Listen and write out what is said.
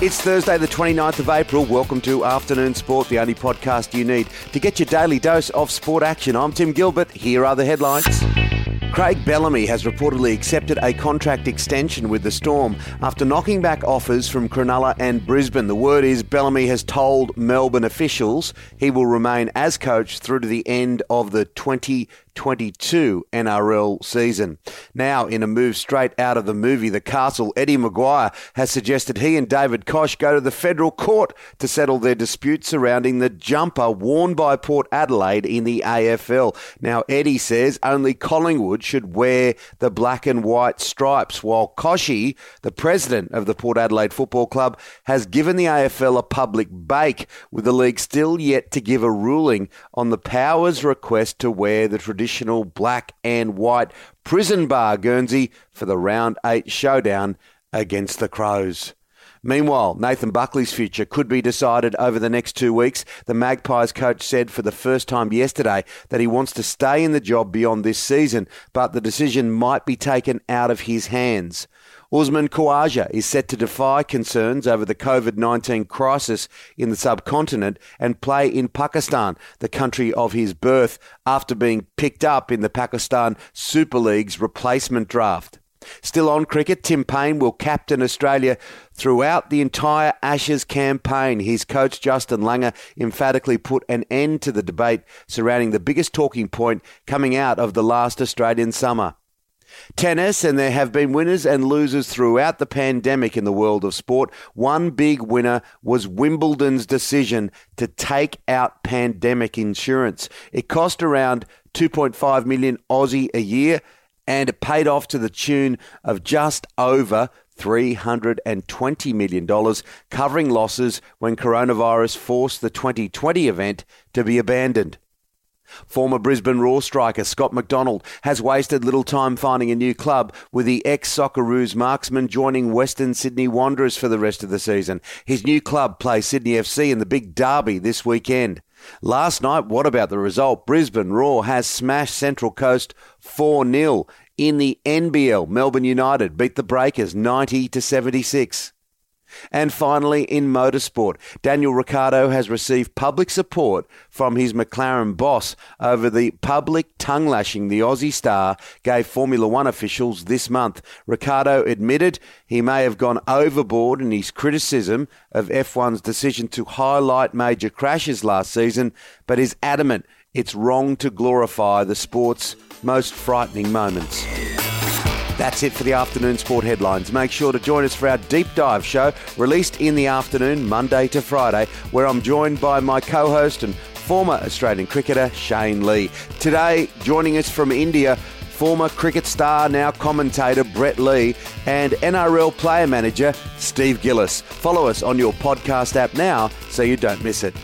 It's Thursday, the 29th of April. Welcome to Afternoon Sport, the only podcast you need to get your daily dose of sport action. I'm Tim Gilbert. Here are the headlines. Craig Bellamy has reportedly accepted a contract extension with the Storm after knocking back offers from Cronulla and Brisbane. The word is Bellamy has told Melbourne officials he will remain as coach through to the end of the 2022 NRL season. Now, in a move straight out of the movie The Castle, Eddie McGuire has suggested he and David Koch go to the federal court to settle their dispute surrounding the jumper worn by Port Adelaide in the AFL. Now, Eddie says only Collingwood should wear the black and white stripes, while Kochie, the president of the Port Adelaide Football Club, has given the AFL a public bake, with the league still yet to give a ruling on the Powers' request to wear the traditional black and white prison bar Guernsey for the round eight showdown against the Crows. Meanwhile, Nathan Buckley's future could be decided over the next two weeks. The Magpies coach said for the first time yesterday that he wants to stay in the job beyond this season, but the decision might be taken out of his hands. Usman Khawaja is set to defy concerns over the COVID 19 crisis in the subcontinent and play in Pakistan, the country of his birth, after being picked up in the Pakistan Super League's replacement draft. Still on cricket, Tim Paine will captain Australia throughout the entire Ashes campaign. His coach, Justin Langer, emphatically put an end to the debate surrounding the biggest talking point coming out of the last Australian summer. Tennis, and there have been winners and losers throughout the pandemic in the world of sport. One big winner was Wimbledon's decision to take out pandemic insurance. It cost around 2.5 million Aussie a year, and it paid off to the tune of just over $320 million, covering losses when coronavirus forced the 2020 event to be abandoned. Former Brisbane Roar striker Scott McDonald has wasted little time finding a new club, with the ex Socceroos marksman joining Western Sydney Wanderers for the rest of the season. His new club plays Sydney FC in the big derby this weekend. Last night, what about the result? Brisbane Roar has smashed Central Coast 4 0 in the NBL. Melbourne United beat the Breakers 90 to 76. And finally, in motorsport, Daniel Ricciardo has received public support from his McLaren boss over the public tongue lashing the Aussie star gave Formula One officials this month. Ricciardo admitted he may have gone overboard in his criticism of F1's decision to highlight major crashes last season, but is adamant it's wrong to glorify the sport's most frightening moments. That's it for the afternoon sport headlines. Make sure to join us for our deep dive show, released in the afternoon, Monday to Friday, where I'm joined by my co host and former Australian cricketer, Shane Lee. Today, joining us from India, former cricket star, now commentator Brett Lee, and NRL player manager Steve Gillis. Follow us on your podcast app now so you don't miss it.